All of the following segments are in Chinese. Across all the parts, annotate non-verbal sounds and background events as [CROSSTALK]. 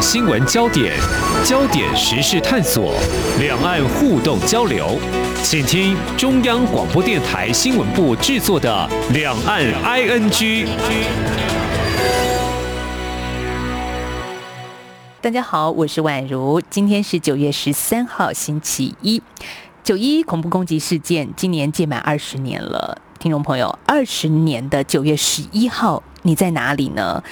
新闻焦点、焦点时事探索、两岸互动交流，请听中央广播电台新闻部制作的《两岸 ING》。大家好，我是宛如，今天是九月十三号，星期一。九一恐怖攻击事件今年届满二十年了，听众朋友，二十年的九月十一号，你在哪里呢？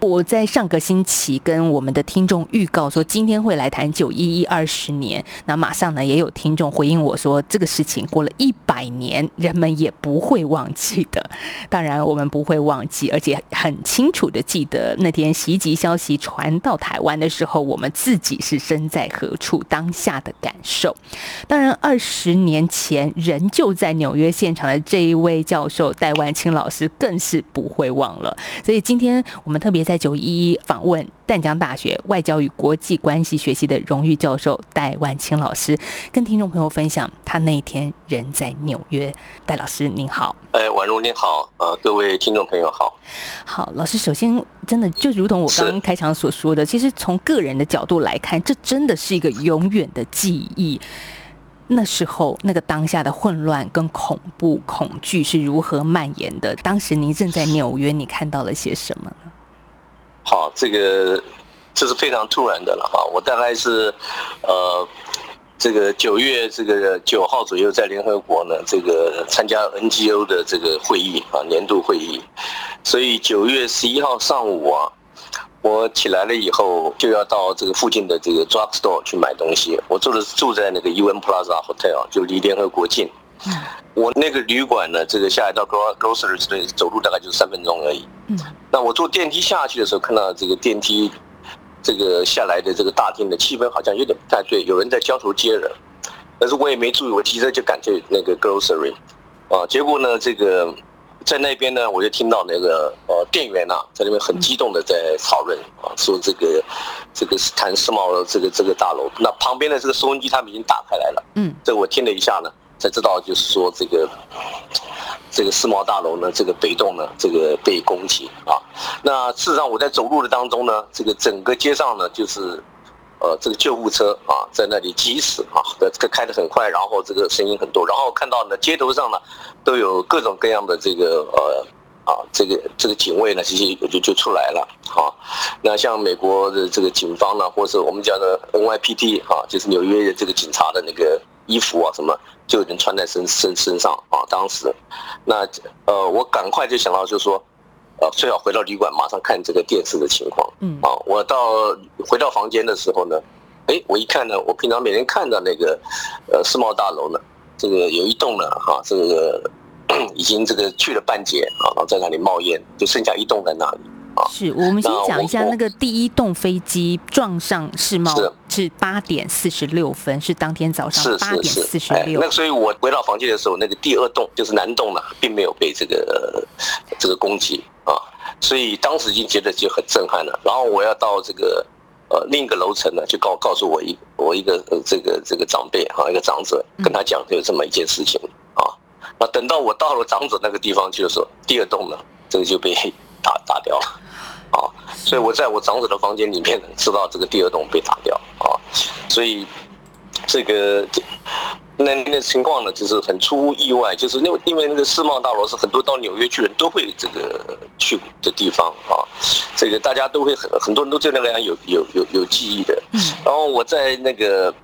我在上个星期跟我们的听众预告说，今天会来谈九一一二十年。那马上呢，也有听众回应我说，这个事情过了一百年，人们也不会忘记的。[LAUGHS] 当然，我们不会忘记，而且很清楚的记得那天袭击消息传到台湾的时候，我们自己是身在何处，当下的感受。当然，二十年前仍旧在纽约现场的这一位教授戴万清老师，更是不会忘了。所以今天我们特别。在九一一访问淡江大学外交与国际关系学系的荣誉教授戴万清老师，跟听众朋友分享他那一天人在纽约。戴老师您好，哎，宛如您好，呃，各位听众朋友好。好，老师，首先真的就如同我刚刚开场所说的，其实从个人的角度来看，这真的是一个永远的记忆。那时候那个当下的混乱跟恐怖恐惧是如何蔓延的？当时您正在 [LAUGHS] 纽约，你看到了些什么呢？好，这个这是非常突然的了哈。我大概是呃，这个九月这个九号左右在联合国呢，这个参加 NGO 的这个会议啊，年度会议。所以九月十一号上午啊，我起来了以后就要到这个附近的这个 drug store 去买东西。我住的住在那个 UN Plaza Hotel，就离联合国近。我那个旅馆呢，这个下来到 grocery 之类，走路大概就是三分钟而已。嗯，那我坐电梯下去的时候，看到这个电梯这个下来的这个大厅的气氛好像有点不太对，有人在交头接耳。但是我也没注意，我急着就赶去那个 grocery，啊，结果呢，这个在那边呢，我就听到那个呃店员呐，在那边很激动的在讨论啊，说这个这个是谈世贸这个这个大楼，那旁边的这个收音机他们已经打开来了。嗯，这我听了一下呢。才知道，就是说这个这个世贸大楼呢，这个北栋呢，这个被攻击啊。那事实上，我在走路的当中呢，这个整个街上呢，就是呃，这个救护车啊，在那里疾驶啊，这个开得很快，然后这个声音很多，然后看到呢，街头上呢，都有各种各样的这个呃啊，这个这个警卫呢，这些就就出来了啊。那像美国的这个警方呢，或者是我们讲的 NYPD 啊，就是纽约的这个警察的那个衣服啊，什么。就已经穿在身身身上啊！当时，那呃，我赶快就想到，就是说，呃，最好回到旅馆，马上看这个电视的情况。嗯，啊，我到回到房间的时候呢，哎，我一看呢，我平常每天看到那个呃世贸大楼呢，这个有一栋呢，哈，这个 [COUGHS] 已经这个去了半截啊，然后在那里冒烟，就剩下一栋在那里。是我们先讲一下那个第一栋飞机撞上世贸是八点四十六分，是当天早上八点四十六。那所以我回到房间的时候，那个第二栋就是南栋呢，并没有被这个这个攻击啊，所以当时已经觉得就很震撼了。然后我要到这个呃另一个楼层呢，就告告诉我一我一个这个这个长辈哈，一个长者跟他讲有这么一件事情啊。那等到我到了长者那个地方去的时候，第二栋呢，这个就被打打掉了。啊，所以我在我长者的房间里面知道这个第二栋被打掉啊，所以这个那那情况呢，就是很出乎意外，就是因为因为那个世贸大楼是很多到纽约去人都会这个去的地方啊，这个大家都会很很多人都对那个样有有有有记忆的，然后我在那个。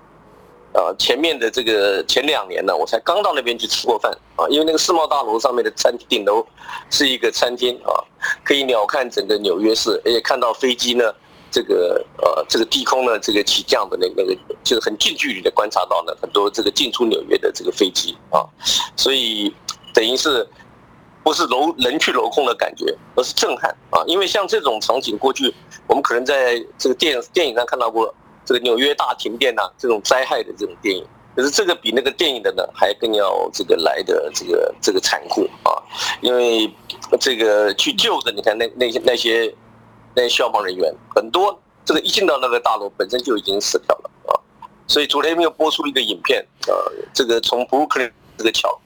啊，前面的这个前两年呢，我才刚到那边去吃过饭啊，因为那个世贸大楼上面的餐厅顶楼是一个餐厅啊，可以鸟瞰整个纽约市，而且看到飞机呢，这个呃这个低空呢这个起降的那那个就是很近距离的观察到呢很多这个进出纽约的这个飞机啊，所以等于是不是楼人去楼空的感觉，而是震撼啊，因为像这种场景过去我们可能在这个电电影上看到过。这个纽约大停电呐，这种灾害的这种电影，可是这个比那个电影的呢还更要这个来的这个这个残酷啊！因为这个去救的，你看那那些那些那些消防人员很多，这个一进到那个大楼本身就已经死掉了啊！所以昨天又播出一个影片啊，这个从布鲁克林这个桥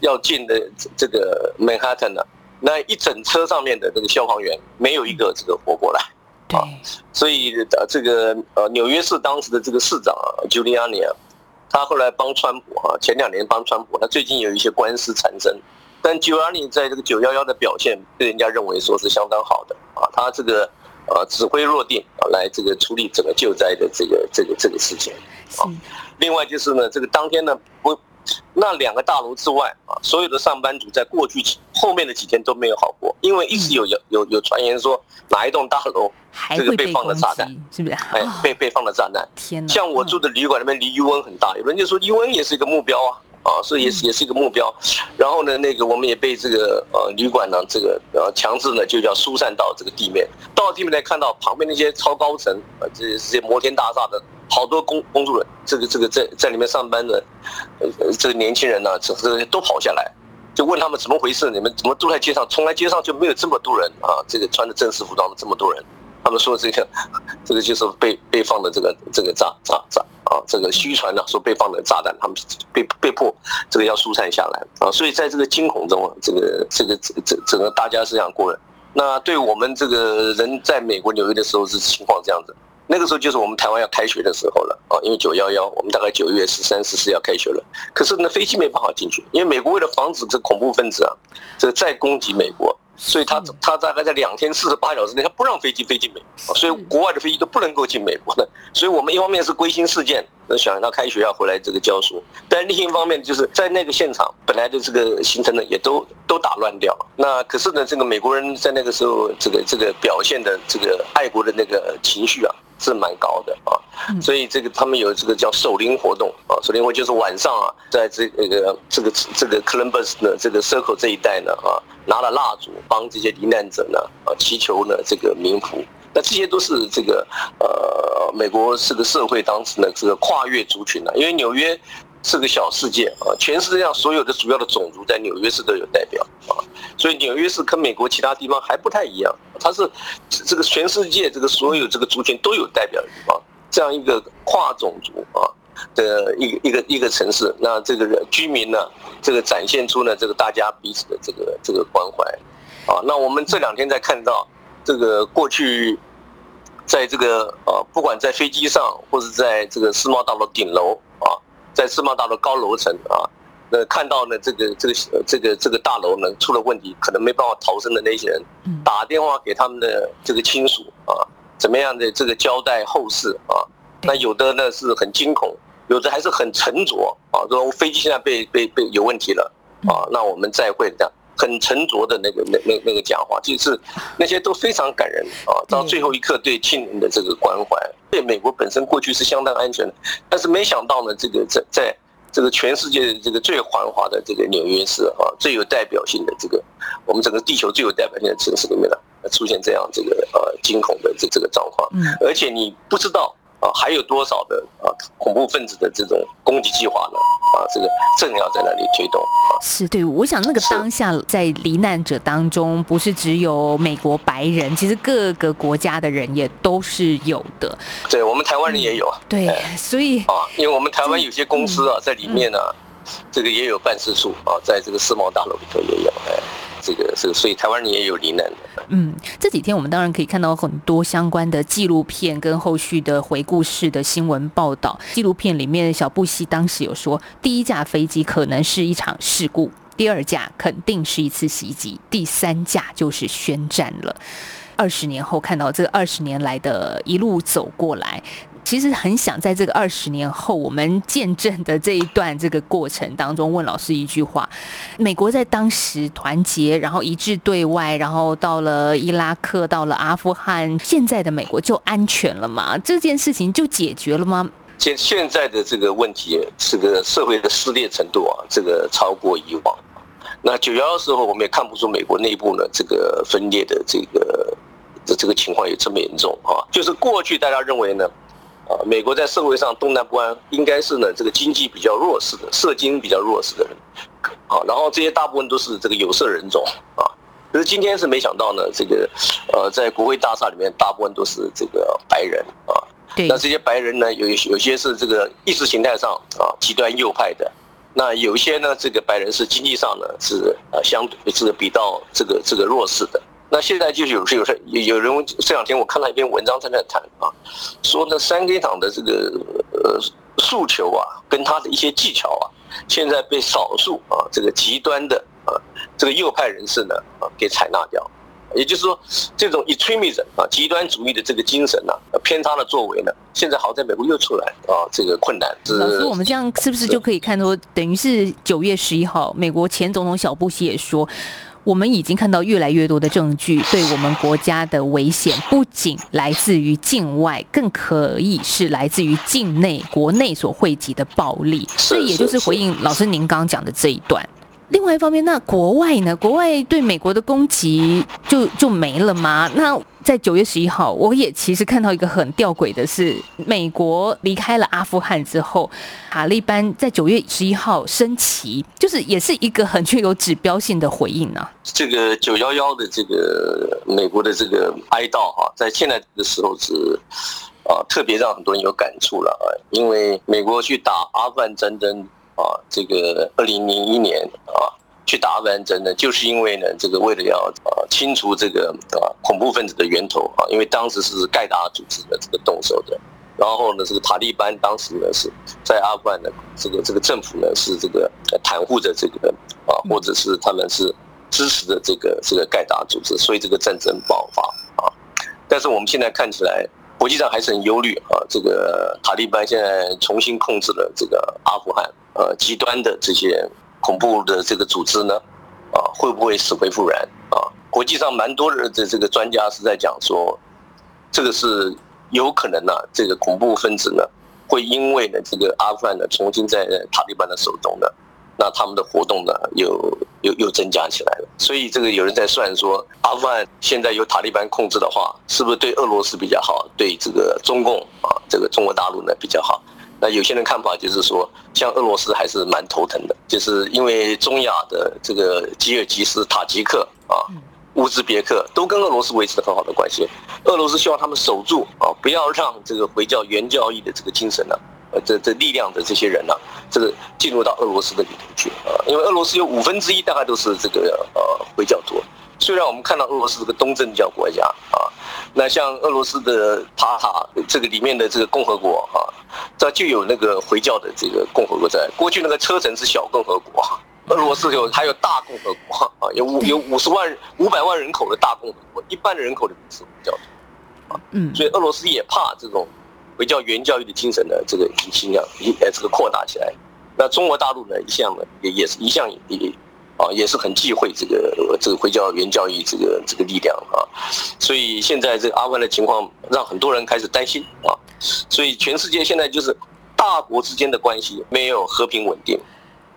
要进的这个曼哈顿呢，那一整车上面的这个消防员没有一个这个活过来对，所以呃，这个呃，纽约市当时的这个市长啊，Giuliani 啊，他后来帮川普啊，前两年帮川普，他最近有一些官司缠身，但 Giuliani 在这个九幺幺的表现被人家认为说是相当好的啊，他这个呃指挥若定啊，来这个处理整个救灾的这个这个这个事情啊。另外就是呢，这个当天呢不。那两个大楼之外啊，所有的上班族在过去后面的几天都没有好过，因为一直有有有有传言说哪一栋大楼这个被放了炸弹，是不是？哎，被被放了炸弹。天像我住的旅馆那边离 U N 很大，有人就说 U N 也是一个目标啊，啊，所以也是也是一个目标。然后呢，那个我们也被这个呃旅馆呢这个呃强制呢就叫疏散到这个地面，到地面来看到旁边那些超高层啊，这这些摩天大厦的。好多工工作人员，这个这个在在里面上班的，呃，这个年轻人呢，这这些都跑下来，就问他们怎么回事？你们怎么都在街上？从来街上就没有这么多人啊！这个穿着正式服装的这么多人，他们说这个这个就是被被放的这个这个炸炸炸啊！这个虚传呢说被放的炸弹，他们被被迫这个要疏散下来啊！所以在这个惊恐中啊，这个这个整整整个大家是这样过的。那对我们这个人在美国纽约的时候是情况这样子。那个时候就是我们台湾要开学的时候了啊，因为九幺幺，我们大概九月十三、十四要开学了。可是呢，飞机没办法进去，因为美国为了防止这恐怖分子啊，这个再攻击美国，所以他他大概在两天四十八小时内，他不让飞机飞进美国，所以国外的飞机都不能够进美国的。[LAUGHS] 所以我们一方面是归心似箭，想到开学要回来这个教书，但另一方面就是在那个现场本来的这个行程呢，也都都打乱掉。那可是呢，这个美国人在那个时候这个这个表现的这个爱国的那个情绪啊。是蛮高的啊，所以这个他们有这个叫守灵活动啊，守灵活就是晚上啊，在这个这个这个 Columbus 呢这个 Circle 这一带呢啊，拿了蜡烛帮这些罹难者呢啊祈求呢这个冥福，那这些都是这个呃美国这个社会当时呢这个跨越族群啊，因为纽约。是个小世界啊，全世界上所有的主要的种族在纽约市都有代表啊，所以纽约市跟美国其他地方还不太一样，它是这个全世界这个所有这个族群都有代表的地方，这样一个跨种族啊的一个一个一个城市，那这个居民呢，这个展现出呢这个大家彼此的这个这个关怀啊，那我们这两天在看到这个过去，在这个呃不管在飞机上或者在这个世贸大楼顶楼。在世贸大楼高楼层啊，那看到呢，这个这个这个这个大楼呢出了问题，可能没办法逃生的那些人，打电话给他们的这个亲属啊，怎么样的这个交代后事啊？那有的呢是很惊恐，有的还是很沉着啊，说飞机现在被被被有问题了啊，那我们再会这样。很沉着的那个那那那个讲话，就是那些都非常感人啊！到最后一刻对亲人的这个关怀，对美国本身过去是相当安全的，但是没想到呢，这个在在这个全世界这个最繁华的这个纽约市啊，最有代表性的这个我们整个地球最有代表性的城市里面呢，出现这样这个呃惊恐的这这个状况，而且你不知道。啊，还有多少的啊恐怖分子的这种攻击计划呢？啊，这个正要在那里推动啊。是对，我想那个当下在罹难者当中，不是只有美国白人，其实各个国家的人也都是有的。对我们台湾人也有啊。对，所以啊，因为我们台湾有些公司啊，在里面呢，这个也有办事处啊，在这个世贸大楼里头也有哎。这个这个，所以台湾人也有罹难的。嗯，这几天我们当然可以看到很多相关的纪录片跟后续的回顾式的新闻报道。纪录片里面，小布希当时有说，第一架飞机可能是一场事故，第二架肯定是一次袭击，第三架就是宣战了。二十年后看到这二十年来的一路走过来。其实很想在这个二十年后，我们见证的这一段这个过程当中，问老师一句话：美国在当时团结，然后一致对外，然后到了伊拉克，到了阿富汗，现在的美国就安全了吗？这件事情就解决了吗？现现在的这个问题，这个社会的撕裂程度啊，这个超过以往。那九幺幺时候，我们也看不出美国内部呢这个分裂的这个的这个情况有这么严重啊。就是过去大家认为呢。啊，美国在社会上动荡不安，应该是呢这个经济比较弱势的、社经比较弱势的人，啊，然后这些大部分都是这个有色人种啊。可是今天是没想到呢，这个呃，在国会大厦里面，大部分都是这个白人啊。那这些白人呢，有有些是这个意识形态上啊极端右派的，那有一些呢，这个白人是经济上呢是呃相对是比较这个这个弱势的。那现在就是有时有事有有人这两天我看到一篇文章在那谈啊，说呢三 K 党的这个呃诉求啊，跟他的一些技巧啊，现在被少数啊这个极端的啊这个右派人士呢啊给采纳掉。也就是说，这种 extremism 啊，极端主义的这个精神呢，偏差的作为呢，现在好在美国又出来啊，这个困难。老师，我们这样是不是就可以看出，等于是九月十一号，美国前总统小布希也说，我们已经看到越来越多的证据，对我们国家的危险不仅来自于境外，更可以是来自于境内国内所汇集的暴力。所以，也就是回应老师您刚刚讲的这一段。另外一方面，那国外呢？国外对美国的攻击就就没了吗？那在九月十一号，我也其实看到一个很吊诡的是，美国离开了阿富汗之后，塔利班在九月十一号升旗，就是也是一个很具有指标性的回应呢。这个九幺幺的这个美国的这个哀悼哈，在现在的时候是啊，特别让很多人有感触了啊，因为美国去打阿富汗战争。啊，这个二零零一年啊，去打阿富汗战争，就是因为呢，这个为了要啊清除这个啊恐怖分子的源头啊，因为当时是盖达组织的这个动手的，然后呢，这个塔利班当时呢是在阿富汗的这个这个政府呢是这个袒护着这个啊，或者是他们是支持的这个这个盖达组织，所以这个战争爆发啊。但是我们现在看起来，国际上还是很忧虑啊，这个塔利班现在重新控制了这个阿富汗。呃，极端的这些恐怖的这个组织呢，啊，会不会死灰复燃啊？国际上蛮多的这这个专家是在讲说，这个是有可能呢，这个恐怖分子呢，会因为呢这个阿富汗呢重新在塔利班的手中呢，那他们的活动呢又又又增加起来了。所以这个有人在算说，阿富汗现在由塔利班控制的话，是不是对俄罗斯比较好，对这个中共啊，这个中国大陆呢比较好？那有些人看法就是说，像俄罗斯还是蛮头疼的，就是因为中亚的这个吉尔吉斯、塔吉克啊、乌兹别克都跟俄罗斯维持的很好的关系。俄罗斯希望他们守住啊，不要让这个回教原教义的这个精神呢，呃，这这力量的这些人呢，这个进入到俄罗斯的里头去啊，因为俄罗斯有五分之一大概都是这个呃回教徒。虽然我们看到俄罗斯是个东正教国家啊，那像俄罗斯的塔塔这个里面的这个共和国啊。这就有那个回教的这个共和国在。过去那个车臣是小共和国，俄罗斯有还有大共和国啊，有五有五十万五百万人口的大共和国，一半的人口里面是回教徒啊，嗯，所以俄罗斯也怕这种回教原教育的精神的这个影响一呃这个扩大起来。那中国大陆呢一向呢也也是一向也啊也是很忌讳这个这个回教原教育这个这个力量啊，所以现在这个阿富汗的情况让很多人开始担心啊。所以全世界现在就是大国之间的关系没有和平稳定，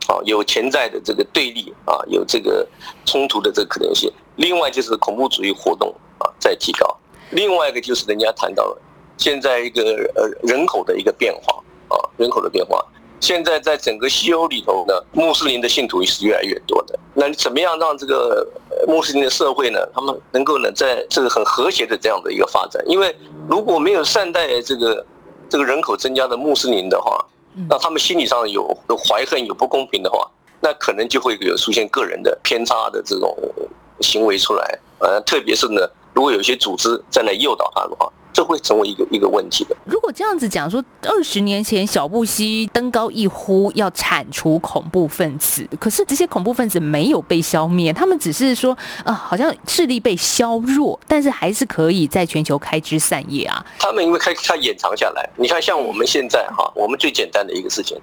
啊，有潜在的这个对立啊，有这个冲突的这个可能性。另外就是恐怖主义活动啊在提高。另外一个就是人家谈到了现在一个呃人口的一个变化啊，人口的变化。现在在整个西欧里头呢，穆斯林的信徒是越来越多的。那你怎么样让这个穆斯林的社会呢，他们能够呢在这个很和谐的这样的一个发展？因为如果没有善待这个这个人口增加的穆斯林的话，那他们心理上有有怀恨、有不公平的话，那可能就会有出现个人的偏差的这种行为出来。呃，特别是呢，如果有些组织在那诱导他的话。这会成为一个一个问题的。如果这样子讲说，二十年前小布希登高一呼要铲除恐怖分子，可是这些恐怖分子没有被消灭，他们只是说啊，好像势力被削弱，但是还是可以在全球开枝散叶啊。他们因为开他掩藏下来，你看像我们现在哈，我们最简单的一个事情，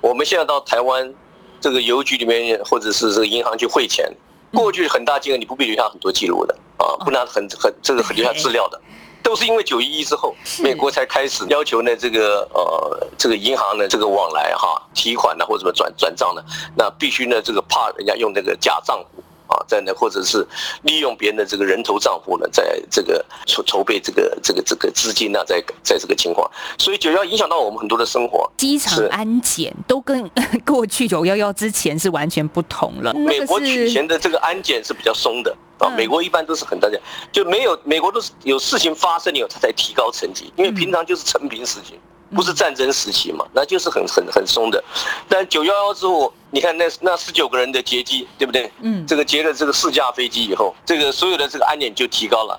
我们现在到台湾这个邮局里面或者是这个银行去汇钱，过去很大金额你不必留下很多记录的啊，不然很很这个很留下资料的。都是因为九一一之后，美国才开始要求呢，这个呃，这个银行呢，这个往来哈，提款呢或者什么转转账呢，那必须呢，这个怕人家用那个假账户啊，在那或者是利用别人的这个人头账户呢，在这个筹筹备这个这个这个资金呢，在在这个情况，所以九幺影响到我们很多的生活。机场安检都跟 [LAUGHS] 过去九幺幺之前是完全不同了。美国取钱的这个安检是比较松的。啊，美国一般都是很大家就没有美国都是有事情发生以后，他才提高层级，因为平常就是成平事情。不是战争时期嘛，那就是很很很松的。但九幺幺之后，你看那那十九个人的劫机，对不对？嗯，这个劫了这个四架飞机以后，这个所有的这个安检就提高了。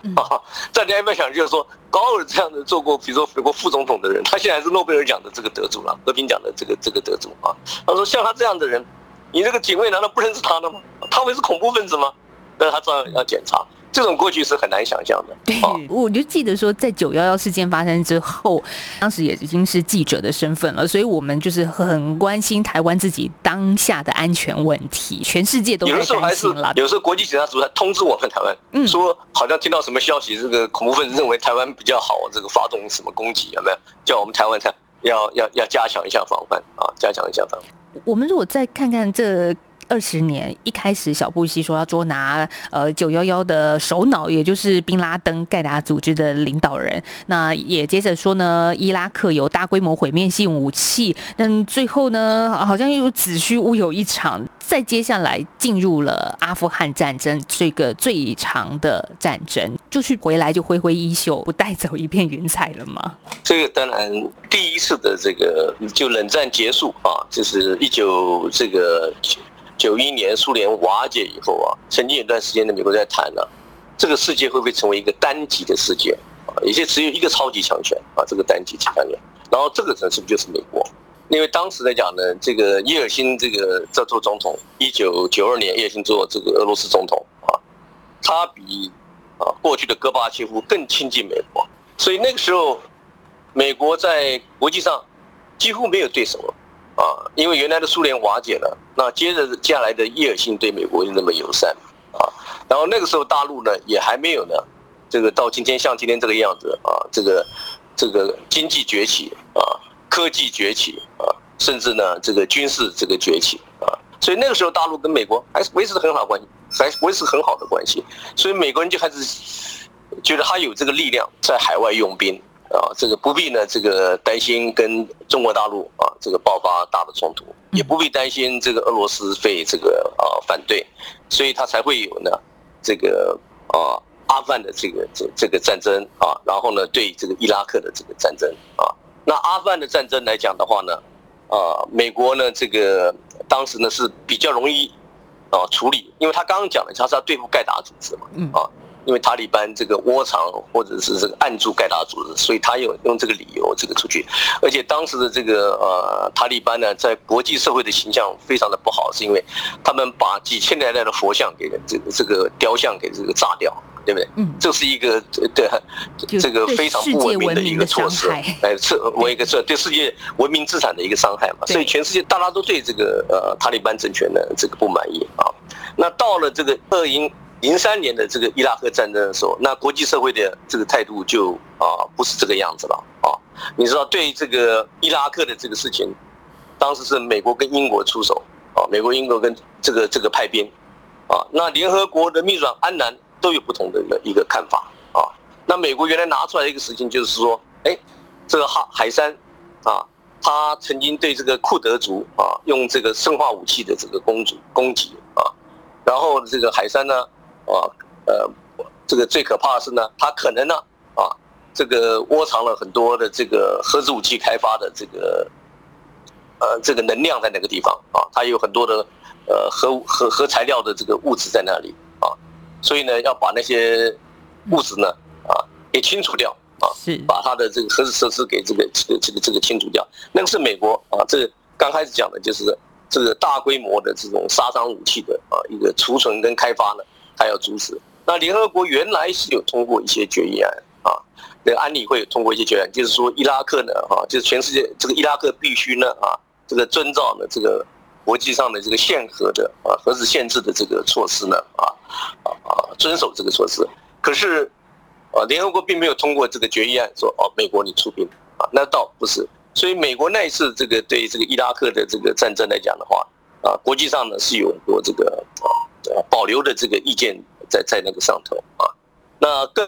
大家有没有想，就是说高尔这样的做过，比如说美国副总统的人，他现在是诺贝尔奖的这个得主了，和平奖的这个这个得主啊。他说像他这样的人，你这个警卫难道不认识他的吗？他会是恐怖分子吗？但是他照样要检查。这种过去是很难想象的。对，我就记得说，在九幺幺事件发生之后，当时也已经是记者的身份了，所以我们就是很关心台湾自己当下的安全问题。全世界都有的时候还是有时候国际警察组还通知我们台湾，嗯，说好像听到什么消息，这个恐怖分子认为台湾比较好，这个发动什么攻击有没有？叫我们台湾台要要要加强一下防范啊，加强一下防范。我们如果再看看这。二十年一开始，小布希说要捉拿呃九幺幺的首脑，也就是宾拉登盖达组织的领导人。那也接着说呢，伊拉克有大规模毁灭性武器。但最后呢，好像又子虚乌有一场。再接下来进入了阿富汗战争这个最长的战争，就是回来就挥挥衣袖，不带走一片云彩了吗？这个当然，第一次的这个就冷战结束啊，就是一九这个。九一年苏联瓦解以后啊，曾经有段时间呢，美国在谈呢，这个世界会不会成为一个单极的世界啊？也就只有一个超级强权啊，这个单极强权。然后这个城市不就是美国？因为当时来讲呢，这个叶尔辛这个在做总统，一九九二年叶尔辛做这个俄罗斯总统啊，他比啊过去的戈巴契夫更亲近美国，所以那个时候美国在国际上几乎没有对手了。啊，因为原来的苏联瓦解了，那接着接下来的叶尔辛对美国又那么友善，啊，然后那个时候大陆呢也还没有呢，这个到今天像今天这个样子啊，这个这个经济崛起啊，科技崛起啊，甚至呢这个军事这个崛起啊，所以那个时候大陆跟美国还是维持很好关系，还维持很好的关系，所以美国人就开始觉得他有这个力量在海外用兵。啊，这个不必呢，这个担心跟中国大陆啊这个爆发大的冲突，也不必担心这个俄罗斯会这个啊反对，所以他才会有呢这个啊阿富汗的这个这这个战争啊，然后呢对这个伊拉克的这个战争啊，那阿富汗的战争来讲的话呢，啊美国呢这个当时呢是比较容易啊处理，因为他刚刚讲的他是要对付盖达组织嘛，啊。因为塔利班这个窝藏或者是这个暗助盖达组织，所以他有用这个理由这个出去，而且当时的这个呃塔利班呢，在国际社会的形象非常的不好，是因为他们把几千年来的佛像给这个这个雕像给这个炸掉，对不对？嗯，这是一个对这个非常不文明的一个措施，哎，是我一个这对世界文明资产的一个伤害嘛，所以全世界大家都对这个呃塔利班政权的这个不满意啊。那到了这个二零。零三年的这个伊拉克战争的时候，那国际社会的这个态度就啊不是这个样子了啊。你知道，对这个伊拉克的这个事情，当时是美国跟英国出手啊，美国、英国跟这个这个派兵啊。那联合国的秘书长安南都有不同的一个看法啊。那美国原来拿出来一个事情就是说，哎，这个哈海山啊，他曾经对这个库德族啊用这个生化武器的这个攻击攻击啊，然后这个海山呢。啊，呃，这个最可怕的是呢，它可能呢，啊，这个窝藏了很多的这个核子武器开发的这个，呃，这个能量在那个地方啊，它有很多的呃核核核材料的这个物质在那里啊，所以呢，要把那些物质呢，啊，给清除掉啊，是把它的这个核子设施给这个这个这个这个清除掉。那个是美国啊，这刚开始讲的就是这个大规模的这种杀伤武器的啊一个储存跟开发呢。他要阻止。那联合国原来是有通过一些决议案啊，那个安理会通过一些决议案，就是说伊拉克呢，哈，就是全世界这个伊拉克必须呢，啊，这个遵照呢这个国际上的这个限核的啊核子限制的这个措施呢，啊啊啊，遵守这个措施。可是啊，联合国并没有通过这个决议案，说哦，美国你出兵啊，那倒不是。所以美国那一次这个对这个伊拉克的这个战争来讲的话，啊，国际上呢是有很多这个啊。保留的这个意见在在那个上头啊，那更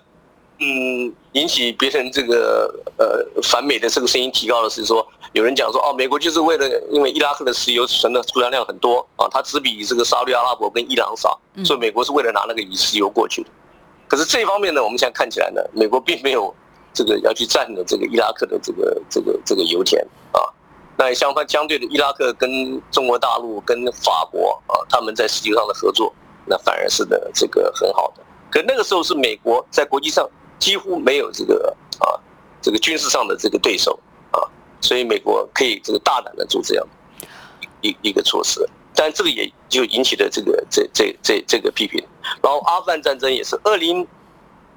嗯引起别人这个呃反美的这个声音提高的是说，有人讲说哦，美国就是为了因为伊拉克的石油存的储量量很多啊，它只比这个沙特阿拉伯跟伊朗少，所以美国是为了拿那个石油过去的。可是这一方面呢，我们现在看起来呢，美国并没有这个要去占的这个伊拉克的这个这个这个油田啊。那相反相对的，伊拉克跟中国大陆跟法国啊，他们在世界上的合作，那反而是呢这个很好的。可那个时候是美国在国际上几乎没有这个啊这个军事上的这个对手啊，所以美国可以这个大胆的做这样一一个措施。但这个也就引起了这个这这这这个批评。然后阿富汗战争也是二零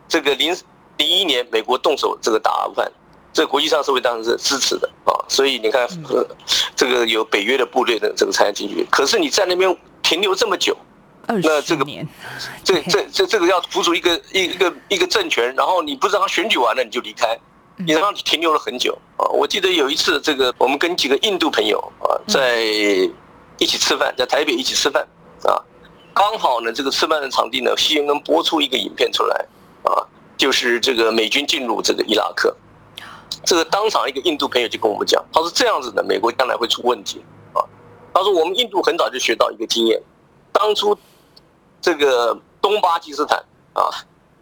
这个零零一年美国动手这个打阿富汗。这国际上社会当然是支持的啊，所以你看，呃，这个有北约的部队的这个参加进去，可是你在那边停留这么久，那这个这 [LAUGHS] 这这这个要辅助一个一一个一个政权，然后你不知道他选举完了你就离开，你让他停留了很久啊。我记得有一次，这个我们跟几个印度朋友啊在一起吃饭，在台北一起吃饭啊，刚好呢这个吃饭的场地呢，新闻播出一个影片出来啊，就是这个美军进入这个伊拉克。这个当场一个印度朋友就跟我们讲，他说这样子的，美国将来会出问题啊。他说我们印度很早就学到一个经验，当初这个东巴基斯坦啊，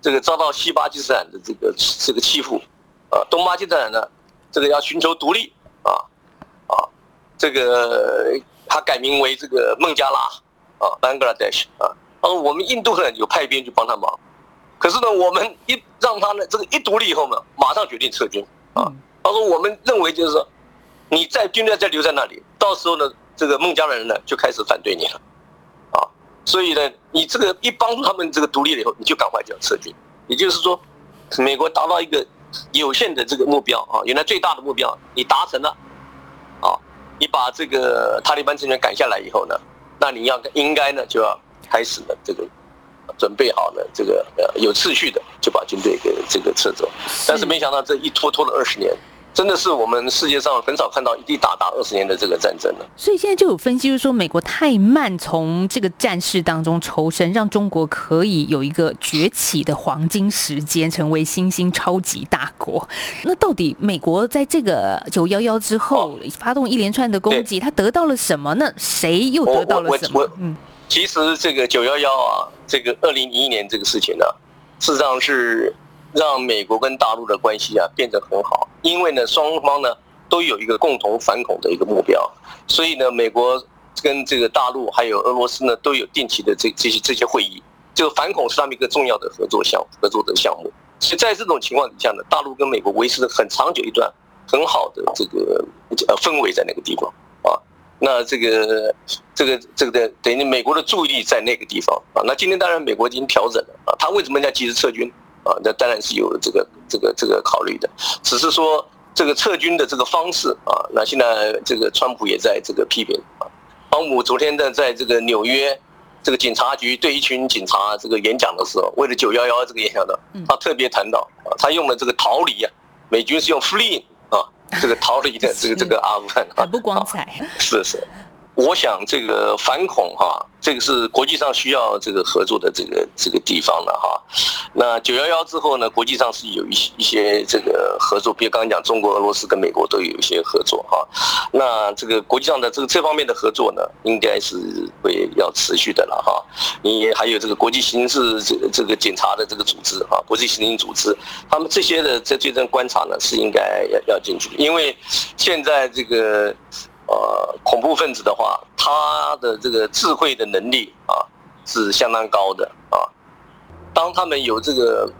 这个遭到西巴基斯坦的这个这个欺负啊，东巴基斯坦呢，这个要寻求独立啊啊，这个他改名为这个孟加拉啊，Bangladesh 啊。他说我们印度人有派兵去帮他忙，可是呢，我们一让他呢这个一独立以后呢，马上决定撤军。啊，他说我们认为就是说，你在军队再留在那里，到时候呢，这个孟加拉人呢就开始反对你了，啊，所以呢，你这个一帮助他们这个独立了以后，你就赶快就要撤军。也就是说，美国达到一个有限的这个目标啊，原来最大的目标你达成了，啊，你把这个塔利班成员赶下来以后呢，那你要应该呢就要开始了这个。准备好了，这个呃有秩序的就把军队给这个撤走，但是没想到这一拖拖了二十年，真的是我们世界上很少看到一打打二十年的这个战争了。所以现在就有分析，就是说美国太慢从这个战事当中抽身，让中国可以有一个崛起的黄金时间，成为新兴超级大国。那到底美国在这个九幺幺之后发动一连串的攻击，他得到了什么？那谁又得到了什么？嗯。其实这个九幺幺啊，这个二零零一年这个事情呢，事实上是让美国跟大陆的关系啊变得很好，因为呢双方呢都有一个共同反恐的一个目标，所以呢美国跟这个大陆还有俄罗斯呢都有定期的这这些这些会议，这个反恐是他们一个重要的合作项合作的项目，所以在这种情况底下呢，大陆跟美国维持了很长久一段很好的这个呃氛围在那个地方。那这个，这个，这个的等于美国的注意力在那个地方啊。那今天当然美国已经调整了啊。他为什么要及时撤军啊？那当然是有这个、这个、这个考虑的。只是说这个撤军的这个方式啊，那现在这个川普也在这个批评啊。川普昨天的在这个纽约这个警察局对一群警察这个演讲的时候，为了九幺幺这个演讲的，他特别谈到啊，他用了这个逃离啊，美军是用 flee。这个逃离的这个这个阿富汗很不光彩，是 [LAUGHS] 是。我想这个反恐哈，这个是国际上需要这个合作的这个这个地方的哈。那九幺幺之后呢，国际上是有一些一些这个合作，比如刚刚讲中国、俄罗斯跟美国都有一些合作哈。那这个国际上的这个这方面的合作呢，应该是会要持续的了哈。你还有这个国际刑事这个这个检查的这个组织哈，国际刑警组织，他们这些的在最终观察呢是应该要要进去，因为现在这个。呃，恐怖分子的话，他的这个智慧的能力啊是相当高的啊。当他们有这个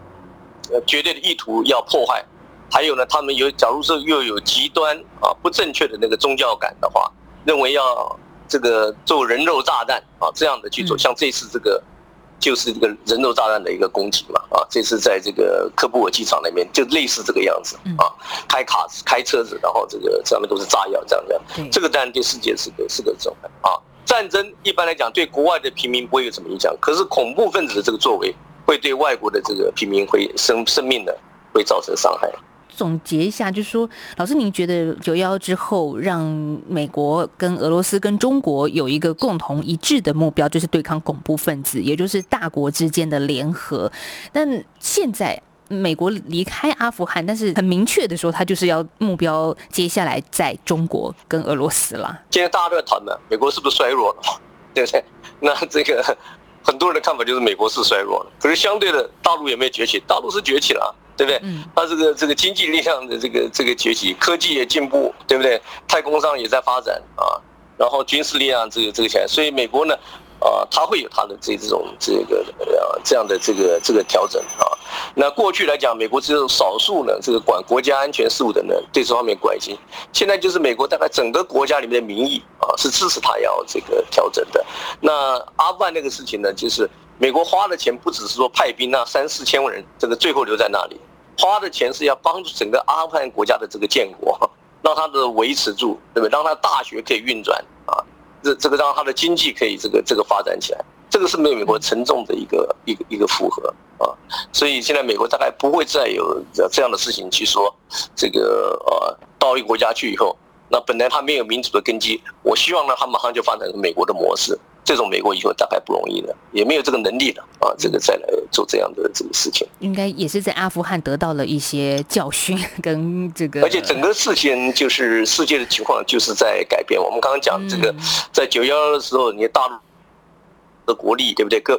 呃绝对的意图要破坏，还有呢，他们有假如说又有极端啊不正确的那个宗教感的话，认为要这个做人肉炸弹啊这样的去做，像这次这个。就是这个人肉炸弹的一个攻击嘛，啊，这次在这个科布尔机场那边就类似这个样子啊，开卡开车子，然后这个上面都是炸药这样这样，这个当然对世界是个是个重啊。战争一般来讲对国外的平民不会有什么影响，可是恐怖分子的这个作为会对外国的这个平民会生生命的会造成伤害。总结一下，就是说，老师，您觉得九幺之后，让美国跟俄罗斯跟中国有一个共同一致的目标，就是对抗恐怖分子，也就是大国之间的联合。但现在美国离开阿富汗，但是很明确的说，他就是要目标接下来在中国跟俄罗斯了。现在大家都在谈呢，美国是不是衰弱了？对不对？那这个很多人的看法就是美国是衰弱了，可是相对的，大陆有没有崛起？大陆是崛起了。对不对？它这个这个经济力量的这个这个崛起，科技也进步，对不对？太空上也在发展啊，然后军事力量这个这个起来，所以美国呢。啊，它会有它的这这种这个呃这样的这个这个调整啊。那过去来讲，美国只有少数呢，这个管国家安全事务的呢，对这方面关心。现在就是美国大概整个国家里面的民意啊，是支持他要这个调整的。那阿富汗那个事情呢，就是美国花的钱不只是说派兵那三四千万人，这个最后留在那里，花的钱是要帮助整个阿富汗国家的这个建国，[LAUGHS] 让它的维持住，对不对？让它大学可以运转啊。这这个让它的经济可以这个这个发展起来，这个是没有美国沉重的一个一个一个负荷啊，所以现在美国大概不会再有这样的事情去说，这个呃到一个国家去以后，那本来它没有民主的根基，我希望呢它马上就发展成美国的模式。这种美国以后大概不容易了，也没有这个能力了啊！这个再来做这样的这个事情，应该也是在阿富汗得到了一些教训跟这个。而且整个事情就是世界的情况就是在改变。我们刚刚讲这个，在九幺幺的时候，你大陆的国力对不对？各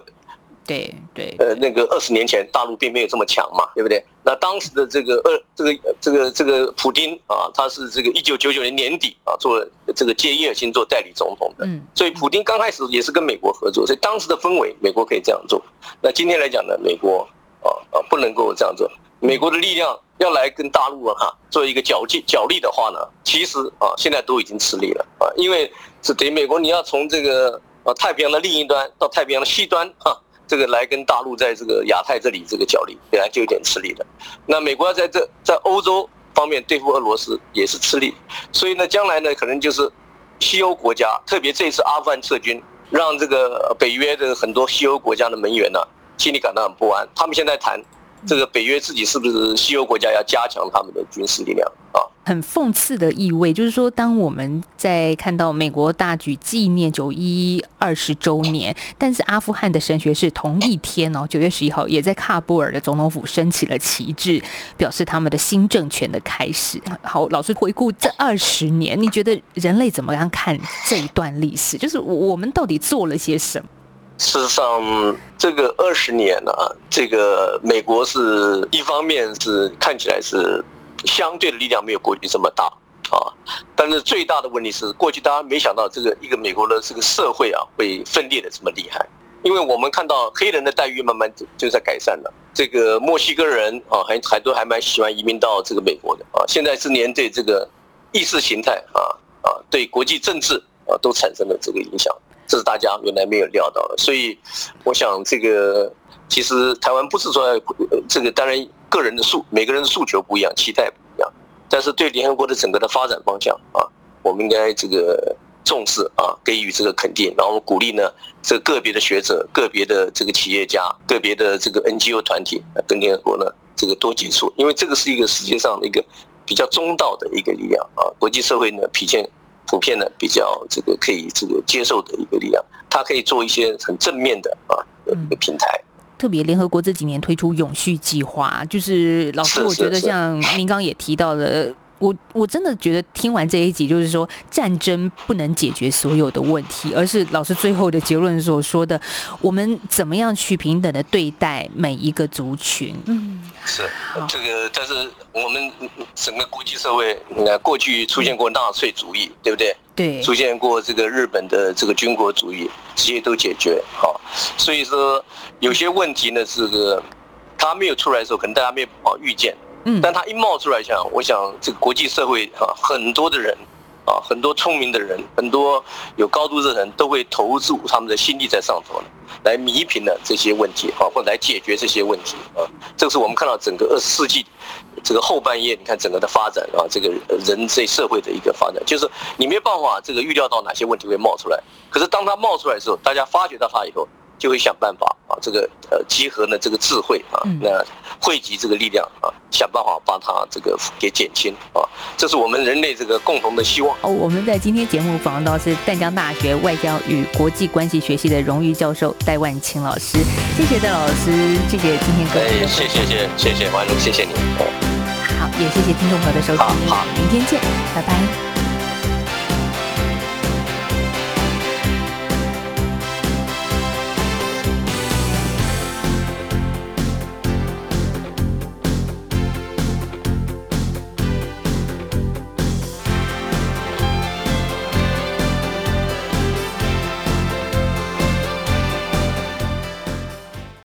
对对，呃，那个二十年前大陆并没有这么强嘛，对不对？那当时的这个二这个这个这个普京啊，他是这个一九九九年年底啊，做这个接叶尔钦做代理总统的，嗯，所以普京刚开始也是跟美国合作，所以当时的氛围，美国可以这样做。那今天来讲呢，美国啊啊不能够这样做，美国的力量要来跟大陆啊哈做一个角力角力的话呢，其实啊现在都已经吃力了啊，因为是等于美国你要从这个啊太平洋的另一端到太平洋的西端哈。这个来跟大陆在这个亚太这里这个角力，本来就有点吃力的。那美国要在这在欧洲方面对付俄罗斯也是吃力，所以呢，将来呢可能就是西欧国家，特别这次阿富汗撤军，让这个北约的很多西欧国家的盟员呢心里感到很不安。他们现在谈。这个北约自己是不是西欧国家要加强他们的军事力量啊？很讽刺的意味，就是说，当我们在看到美国大举纪念九一二十周年，但是阿富汗的神学是同一天哦，九月十一号也在喀布尔的总统府升起了旗帜，表示他们的新政权的开始。好，老师回顾这二十年，你觉得人类怎么样看这一段历史？就是我们到底做了些什么？事实上，这个二十年呢，这个美国是一方面是看起来是相对的力量没有过去这么大啊，但是最大的问题是，过去大家没想到这个一个美国的这个社会啊会分裂的这么厉害，因为我们看到黑人的待遇慢慢就在改善了，这个墨西哥人啊还还都还蛮喜欢移民到这个美国的啊，现在是连对这个意识形态啊啊对国际政治啊都产生了这个影响。这是大家原来没有料到的，所以我想这个其实台湾不是说这个，当然个人的诉每个人的诉求不一样，期待不一样，但是对联合国的整个的发展方向啊，我们应该这个重视啊，给予这个肯定，然后鼓励呢这个个别的学者、个别的这个企业家、个别的这个 NGO 团体跟联合国呢这个多接触，因为这个是一个世界上的一个比较中道的一个力量啊，国际社会呢体现。普遍的比较这个可以这个接受的一个力量，它可以做一些很正面的啊一个平台。特别联合国这几年推出永续计划，就是老师，我觉得像您刚也提到了。我我真的觉得听完这一集，就是说战争不能解决所有的问题，而是老师最后的结论所说的，我们怎么样去平等的对待每一个族群？嗯，是这个，但是我们整个国际社会，你看过去出现过纳粹主义，对不对？对，出现过这个日本的这个军国主义，这些都解决好，所以说有些问题呢，这个他没有出来的时候，可能大家没有好预见。嗯，但他一冒出来，想，我想这个国际社会啊，很多的人啊，很多聪明的人，很多有高度的人都会投入他们的心力在上头了，来弥平了这些问题啊，或来解决这些问题啊。这是我们看到整个二十世纪这个后半叶，你看整个的发展啊，这个人这社会的一个发展，就是你没办法这个预料到哪些问题会冒出来，可是当他冒出来的时候，大家发觉到他以后。就会想办法啊，这个呃，集合呢这个智慧啊，那汇集这个力量啊，想办法把它这个给减轻啊，这是我们人类这个共同的希望。哦，我们在今天节目访问到是淡江大学外交与国际关系学系的荣誉教授戴万清老师，谢谢戴老师，谢谢今天各位。谢谢谢谢谢王璐，谢谢你。好，也谢谢听众朋友的收听，好，明天见，拜拜。